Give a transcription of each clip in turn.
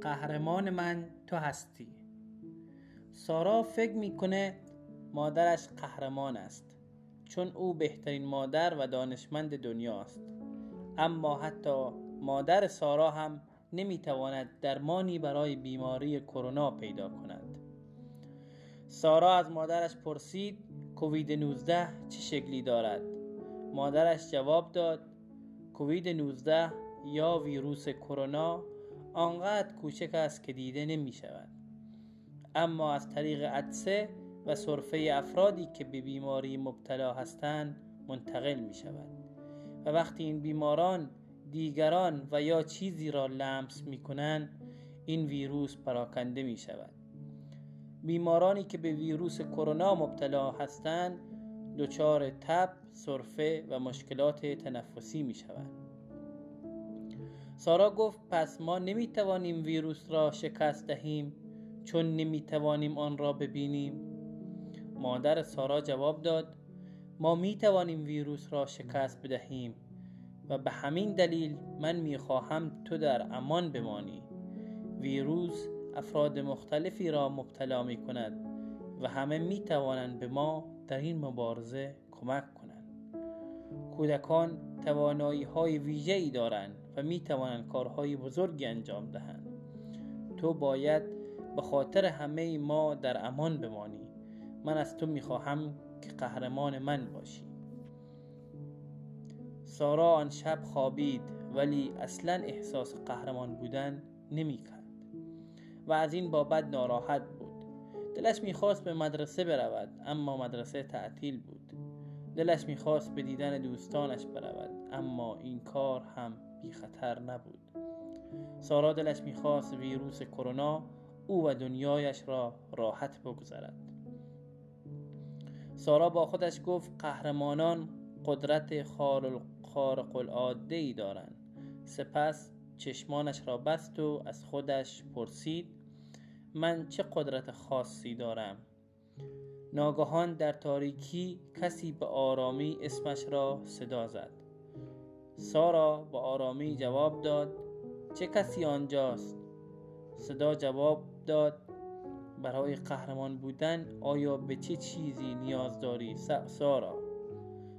قهرمان من تو هستی. سارا فکر می‌کنه مادرش قهرمان است چون او بهترین مادر و دانشمند دنیاست. اما حتی مادر سارا هم نمی‌تواند درمانی برای بیماری کرونا پیدا کند. سارا از مادرش پرسید کووید 19 چه شکلی دارد؟ مادرش جواب داد کووید 19 یا ویروس کرونا آنقدر کوچک است که دیده نمی شود. اما از طریق عدسه و صرفه افرادی که به بیماری مبتلا هستند منتقل می شود. و وقتی این بیماران دیگران و یا چیزی را لمس می کنند این ویروس پراکنده می شود. بیمارانی که به ویروس کرونا مبتلا هستند دچار تب، سرفه و مشکلات تنفسی می شوند. سارا گفت پس ما نمی توانیم ویروس را شکست دهیم چون نمی توانیم آن را ببینیم. مادر سارا جواب داد ما می توانیم ویروس را شکست بدهیم و به همین دلیل من می خواهم تو در امان بمانی. ویروس افراد مختلفی را مبتلا می کند و همه می توانند به ما در این مبارزه کمک کنند. کودکان توانایی های ویژه ای دارند می توانند کارهای بزرگی انجام دهند. تو باید به خاطر همه ما در امان بمانی. من از تو می خواهم که قهرمان من باشی. سارا آن شب خوابید ولی اصلا احساس قهرمان بودن نمی کرد و از این بابت ناراحت بود. دلش می‌خواست به مدرسه برود اما مدرسه تعطیل بود. دلش می‌خواست به دیدن دوستانش برود اما این کار هم بی خطر نبود. سارا دلش می‌خواست ویروس کرونا او و دنیایش را راحت بگذرد. سارا با خودش گفت قهرمانان قدرت خارق العاده ای دارند. سپس چشمانش را بست و از خودش پرسید من چه قدرت خاصی دارم؟ ناگهان در تاریکی کسی به آرامی اسمش را صدا زد. سارا با آرامی جواب داد چه کسی آنجاست؟ صدا جواب داد برای قهرمان بودن آیا به چه چیزی نیاز داری سارا؟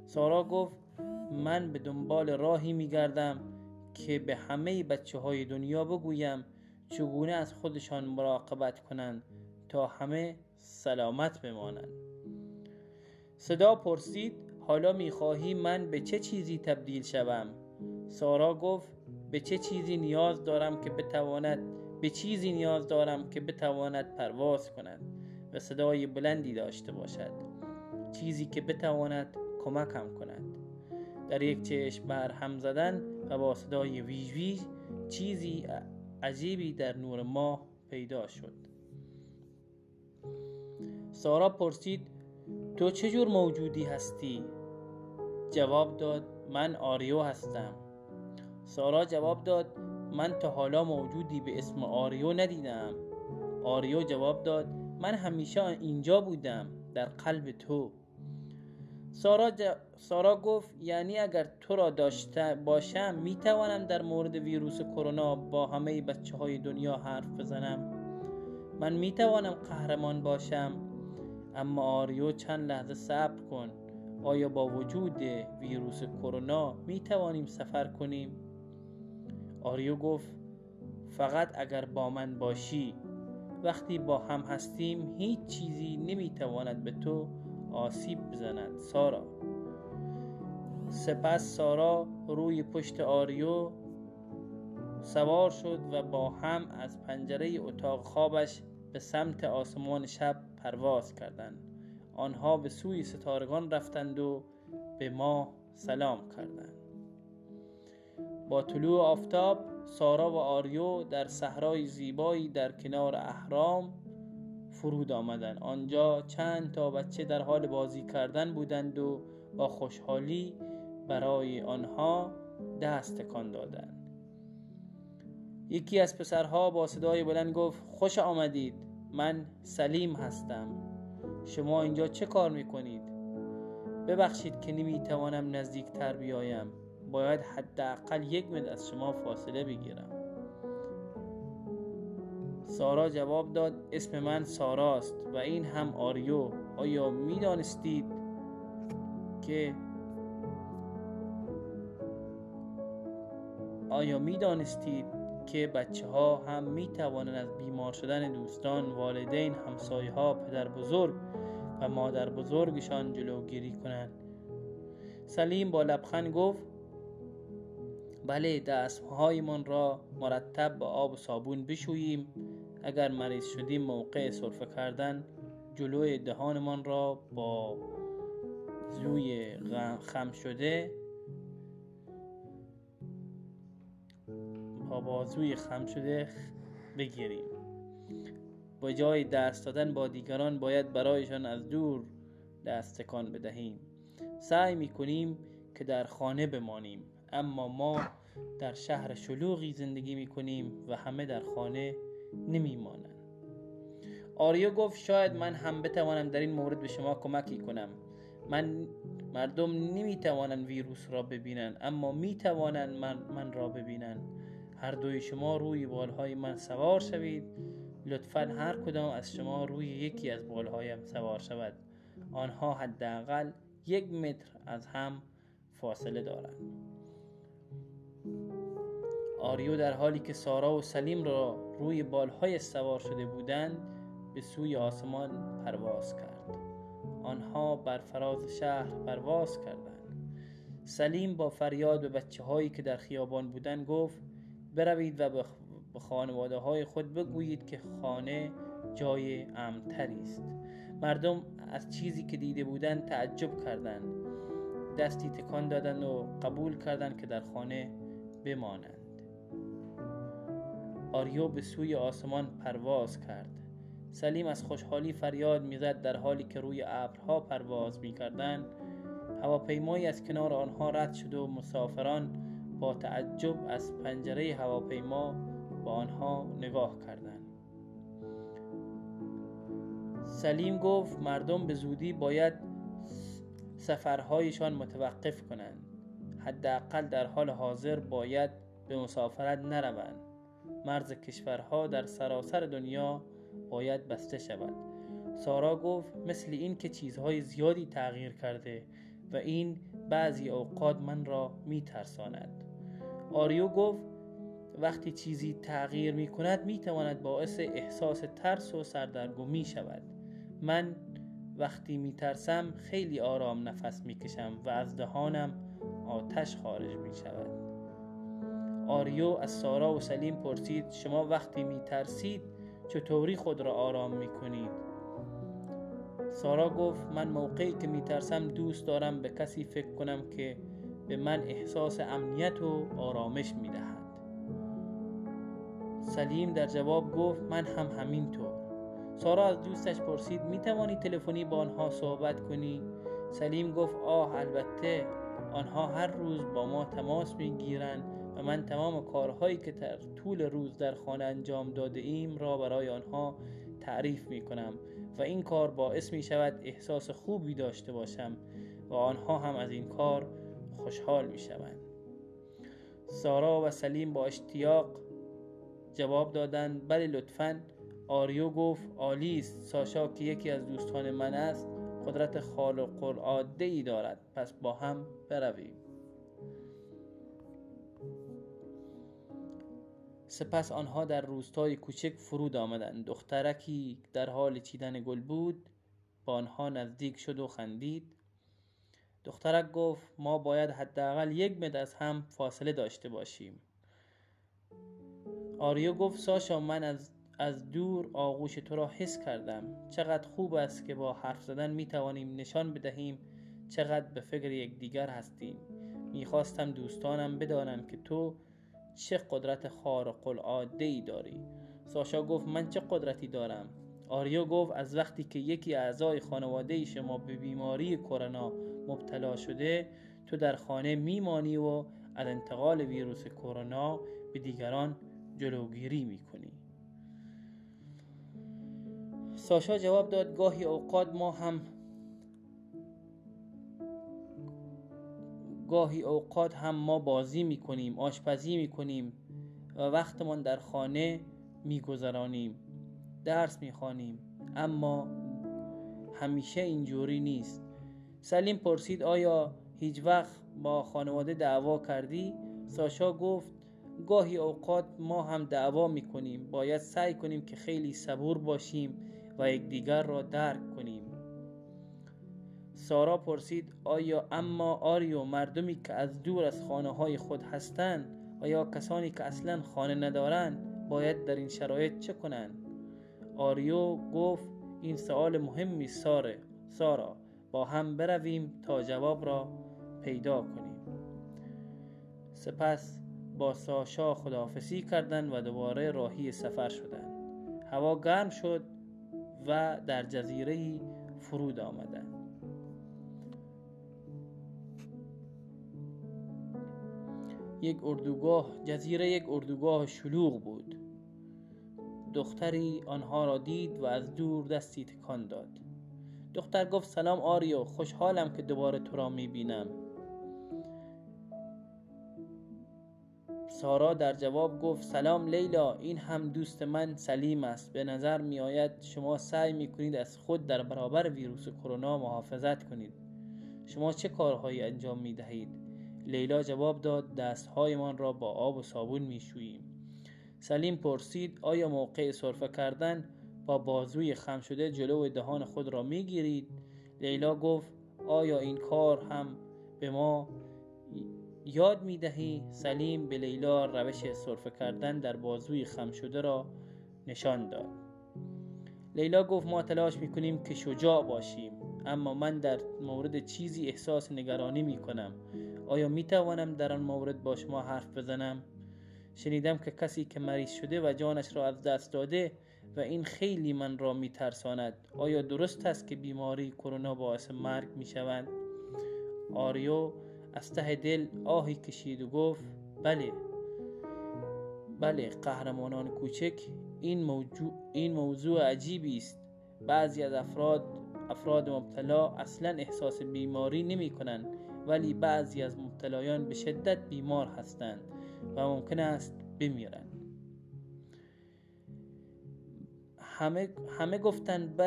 سارا گفت من به دنبال راهی میگردم که به همه بچه های دنیا بگویم چگونه از خودشان مراقبت کنند تا همه سلامت بمانند. صدا پرسید حالا می‌خواهی من به چه چیزی تبدیل شوم؟ سارا گفت به چه چیزی نیاز دارم که بتواند به چیزی نیاز دارم که بتواند پرواز کند و صدای بلندی داشته باشد. چیزی که بتواند کمکم کند. در یک چشم بر هم زدن و با صدای ویژ ویژ چیزی عجیبی در نور ماه پیدا شد. سارا پرسید تو چه جور موجودی هستی؟ جواب داد من آریو هستم. سارا جواب داد من تا حالا موجودی به اسم آریو ندیدم. آریو جواب داد من همیشه اینجا بودم در قلب تو. سارا, سارا گفت یعنی اگر تو را داشته باشم می توانم در مورد ویروس کرونا با همه بچه های دنیا حرف بزنم. من می توانم قهرمان باشم. اما آریو چند لحظه صبر کن. آیا با وجود ویروس کرونا می توانیم سفر کنیم؟ آریو گفت فقط اگر با من باشی وقتی با هم هستیم هیچ چیزی نمی تواند به تو آسیب بزند سارا. سپس سارا روی پشت آریو سوار شد و با هم از پنجره اتاق خوابش به سمت آسمان شب پرواز کردند. آنها به سوی ستارگان رفتند و به ما سلام کردند. با طلوع آفتاب سارا و آریو در صحرای زیبایی در کنار اهرام فرود آمدند. آنجا چند تا بچه در حال بازی کردن بودند و با خوشحالی برای آنها دست تکان دادند. یکی از پسرها با صدای بلند گفت خوش آمدید. من سلیم هستم. شما اینجا چه کار می‌کنید؟ ببخشید که نمی‌توانم نزدیک تر بیایم. باید حداقل یک متر از شما فاصله بگیرم. سارا جواب داد اسم من ساراست و این هم آریو. آیا می دانستید که آیا می دانستید که بچه ها هم می توانند از بیمار شدن دوستان، والدین، همسایه ها، پدر بزرگ و مادر بزرگشان جلوگیری کنند. سلیم با لبخند گفت بله دستهایمان را مرتب با آب و صابون بشوییم. اگر مریض شدیم موقع صرفه کردن جلوی دهانمان را با زوی خم شده با بازوی خم شده بگیریم. با جای دست دادن با دیگران باید برایشان از دور دست تکان بدهیم. سعی می‌کنیم که در خانه بمانیم اما ما در شهر شلوغی زندگی می‌کنیم و همه در خانه نمیمانند. آریو گفت شاید من هم بتوانم در این مورد به شما کمکی کنم. من مردم نمی‌توانند ویروس را ببینند اما می‌توانند من, من را ببینند. هر دوی شما روی بالهای من سوار شوید. لطفا هر کدام از شما روی یکی از بالهایم سوار شود. آنها حداقل یک متر از هم فاصله دارند. آریو در حالی که سارا و سلیم را روی بالهای سوار شده بودند به سوی آسمان پرواز کرد. آنها بر فراز شهر پرواز کردند. سلیم با فریاد به بچه هایی که در خیابان بودند گفت بروید و به خانواده های خود بگویید که خانه جای امتری است. مردم از چیزی که دیده بودند تعجب کردند. دستی تکان دادند و قبول کردند که در خانه بمانند. آریو به سوی آسمان پرواز کرد. سلیم از خوشحالی فریاد می‌زد در حالی که روی ابرها پرواز می‌کردند. هواپیمایی از کنار آنها رد شد و مسافران با تعجب از پنجره هواپیما با آنها نگاه کردند. سلیم گفت مردم به زودی باید سفرهایشان متوقف کنند. حداقل در حال حاضر باید به مسافرت نروند. مرز کشورها در سراسر دنیا باید بسته شود. سارا گفت مثل این که چیزهای زیادی تغییر کرده و این بعضی اوقات من را می ترساند آریو گفت وقتی چیزی تغییر می کند می تواند باعث احساس ترس و سردرگمی شود. من وقتی می ترسم خیلی آرام نفس می کشم و از دهانم آتش خارج می شود آریو از سارا و سلیم پرسید شما وقتی می ترسید چطوری خود را آرام می کنید سارا گفت من موقعی که می ترسم دوست دارم به کسی فکر کنم که به من احساس امنیت و آرامش می دهد سلیم در جواب گفت من هم همینطور. سارا از دوستش پرسید می توانی تلفنی با آنها صحبت کنی؟ سلیم گفت آه البته. آنها هر روز با ما تماس می گیرند و من تمام کارهایی که در طول روز در خانه انجام داده ایم را برای آنها تعریف می کنم و این کار باعث می شود احساس خوبی داشته باشم و آنها هم از این کار خوشحال می شوند سارا و سلیم با اشتیاق جواب دادند بله لطفا. آریو گفت عالی ساشا که یکی از دوستان من است قدرت خالق العاده ای دارد. پس با هم برویم. سپس آنها در روستای کوچک فرود آمدند. دخترکی در حال چیدن گل بود با آنها نزدیک شد و خندید. دخترک گفت ما باید حداقل یک متر از هم فاصله داشته باشیم. آریو گفت ساشا من از از دور آغوش تو را حس کردم. چقدر خوب است که با حرف زدن می توانیم نشان بدهیم چقدر به فکر یکدیگر هستیم. می‌خواستم دوستانم بدانند که تو چه قدرت خارق العاده ای داری. ساشا گفت من چه قدرتی دارم؟ آریو گفت از وقتی که یکی اعضای خانواده شما به بیماری کرونا مبتلا شده تو در خانه میمانی و از انتقال ویروس کرونا به دیگران جلوگیری می‌کنی. ساشا جواب داد گاهی اوقات ما هم گاهی اوقات هم ما بازی می‌کنیم آشپزی می‌کنیم و وقتمان در خانه میگذرانیم درس می‌خوانیم. اما همیشه اینجوری نیست. سلیم پرسید آیا هیچ وقت با خانواده دعوا کردی؟ ساشا گفت گاهی اوقات ما هم دعوا می‌کنیم. باید سعی کنیم که خیلی صبور باشیم و یکدیگر را درک کنیم. سارا پرسید آیا اما آریو مردمی که از دور از خانه های خود هستند و یا کسانی که اصلا خانه ندارند باید در این شرایط چه کنند؟ آریو گفت این سوال مهمی ساره. سارا با هم برویم تا جواب را پیدا کنیم. سپس با ساشا خداحافظی کردند و دوباره راهی سفر شدند. هوا گرم شد و در جزیره فرود آمدند. یک اردوگاه جزیره یک اردوگاه شلوغ بود. دختری آنها را دید و از دور دستی تکان داد. دختر گفت سلام آریو خوشحالم که دوباره تو را می‌بینم. سارا در جواب گفت سلام لیلا این هم دوست من سلیم است. به نظر می آید شما سعی می کنید از خود در برابر ویروس کرونا محافظت کنید. شما چه کارهایی انجام می دهید لیلا جواب داد دستهایمان را با آب و صابون می شوییم سلیم پرسید آیا موقع سرفه کردن با بازوی خم شده جلو دهان خود را می گیرید لیلا گفت آیا این کار هم به ما یاد می دهی سلیم به لیلا روش سرفه کردن در بازوی خم شده را نشان داد. لیلا گفت ما تلاش می کنیم که شجاع باشیم اما من در مورد چیزی احساس نگرانی می کنم آیا می توانم در آن مورد با شما حرف بزنم؟ شنیدم که کسی که مریض شده و جانش را از دست داده و این خیلی من را می ترساند آیا درست است که بیماری کرونا باعث مرگ می شود آریو از ته دل آهی کشید و گفت بله. بله قهرمانان کوچک این موضوع, این موضوع عجیبی است. بعضی از افراد افراد مبتلا اصلا احساس بیماری نمی کنند ولی بعضی از مبتلایان به شدت بیمار هستند و ممکن است بمیرند. همه, همه گفتند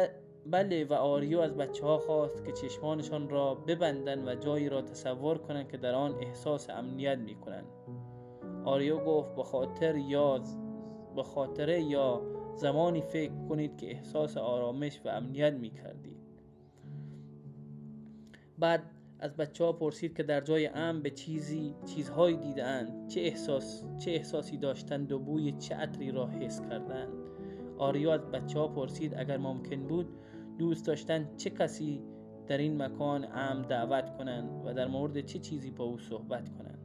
بله و آریو از بچه ها خواست که چشمانشان را ببندن و جایی را تصور کنند که در آن احساس امنیت می کنند آریو گفت به خاطر یا به خاطره یا زمانی فکر کنید که احساس آرامش و امنیت می کردید بعد از بچه ها پرسید که در جای امن به چیزی چیزهایی دیدند چه احساس چه احساسی داشتند و بوی چه عطری را حس کردند. آریو از بچه ها پرسید اگر ممکن بود دوست داشتن چه کسی در این مکان ام دعوت کنند و در مورد چه چیزی با او صحبت کنند؟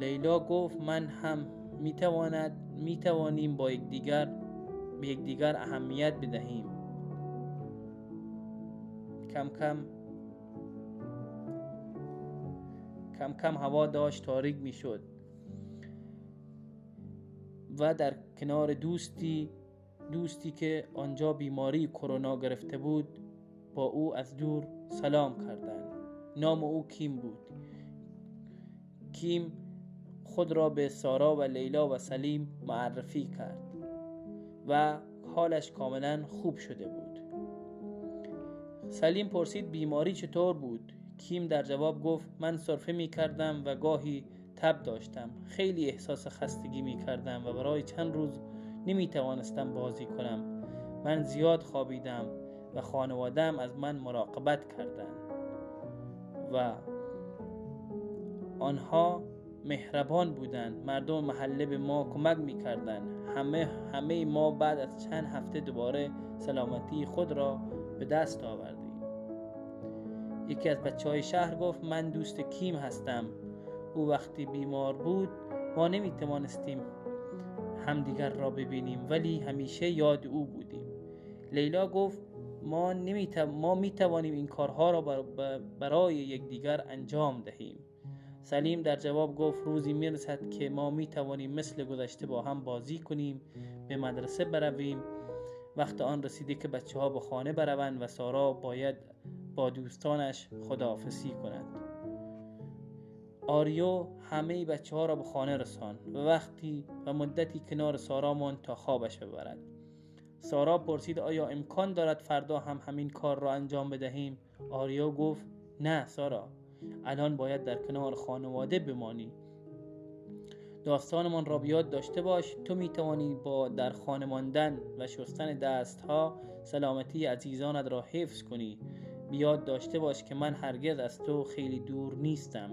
لیلا گفت من هم می‌تواند می‌توانیم با یکدیگر به یکدیگر اهمیت بدهیم. کم کم کم کم هوا داشت تاریک می‌شد. و در کنار دوستی دوستی که آنجا بیماری کرونا گرفته بود با او از دور سلام کردند. نام او کیم بود. کیم خود را به سارا و لیلا و سلیم معرفی کرد و حالش کاملا خوب شده بود. سلیم پرسید بیماری چطور بود؟ کیم در جواب گفت من صرفه می کردم و گاهی تب داشتم. خیلی احساس خستگی می کردم و برای چند روز نمی توانستم بازی کنم. من زیاد خوابیدم و خانوادم از من مراقبت کردند. و آنها مهربان بودند. مردم محله به ما کمک می‌کردند. همه همه ما بعد از چند هفته دوباره سلامتی خود را به دست آوردیم. یکی از بچه های شهر گفت من دوست کیم هستم. او وقتی بیمار بود ما نمی توانستیم همدیگر را ببینیم ولی همیشه یاد او بودیم. لیلا گفت ما, نمی ما می توانیم این کارها را برای یکدیگر انجام دهیم. سلیم در جواب گفت روزی می رسد که ما می توانیم مثل گذشته با هم بازی کنیم به مدرسه برویم. وقت آن رسیده که بچه ها به خانه بروند و سارا باید با دوستانش خداحافظی کند. آریو همه بچه ها را به خانه رسان و وقتی و مدتی کنار سارا ماند تا خوابش ببرد. سارا پرسید آیا امکان دارد فردا هم همین کار را انجام بدهیم؟ آریا گفت نه سارا الان باید در کنار خانواده بمانی. داستانمان را بیاد داشته باش. تو می توانی با در خانه ماندن و شستن دست ها سلامتی عزیزانت را حفظ کنی. بیاد داشته باش که من هرگز از تو خیلی دور نیستم.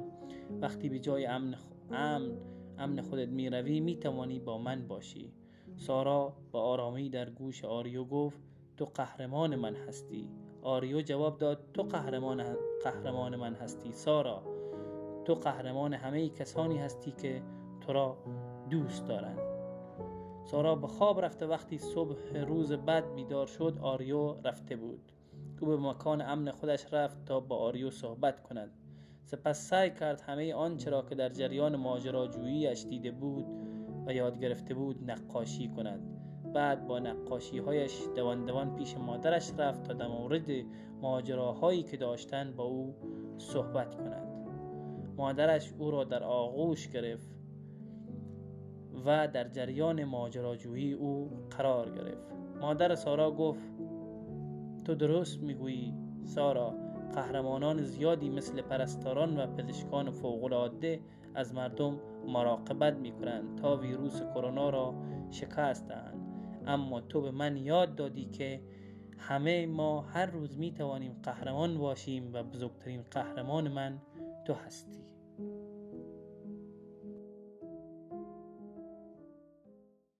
وقتی به جای امن, امن, امن خودت می روی می توانی با من باشی. سارا با آرامی در گوش آریو گفت تو قهرمان من هستی. آریو جواب داد تو قهرمان, قهرمان من هستی سارا. تو قهرمان همه کسانی هستی که تو را دوست دارند. سارا به خواب رفته وقتی صبح روز بعد بیدار شد آریو رفته بود. او به مکان امن خودش رفت تا با آریو صحبت کند. سپس سعی کرد همه آنچه را که در جریان ماجراجوییش دیده بود و یاد گرفته بود نقاشی کند. بعد با نقاشی هایش دوان دوان پیش مادرش رفت تا در مورد ماجراهایی که داشتن با او صحبت کند. مادرش او را در آغوش گرفت و در جریان ماجراجویی او قرار گرفت. مادر سارا گفت تو درست می‌گویی سارا قهرمانان زیادی مثل پرستاران و پزشکان فوقالعاده از مردم مراقبت می‌کنند تا ویروس کرونا را شکست دهند اما تو به من یاد دادی که همه ما هر روز می توانیم قهرمان باشیم و بزرگترین قهرمان من تو هستی.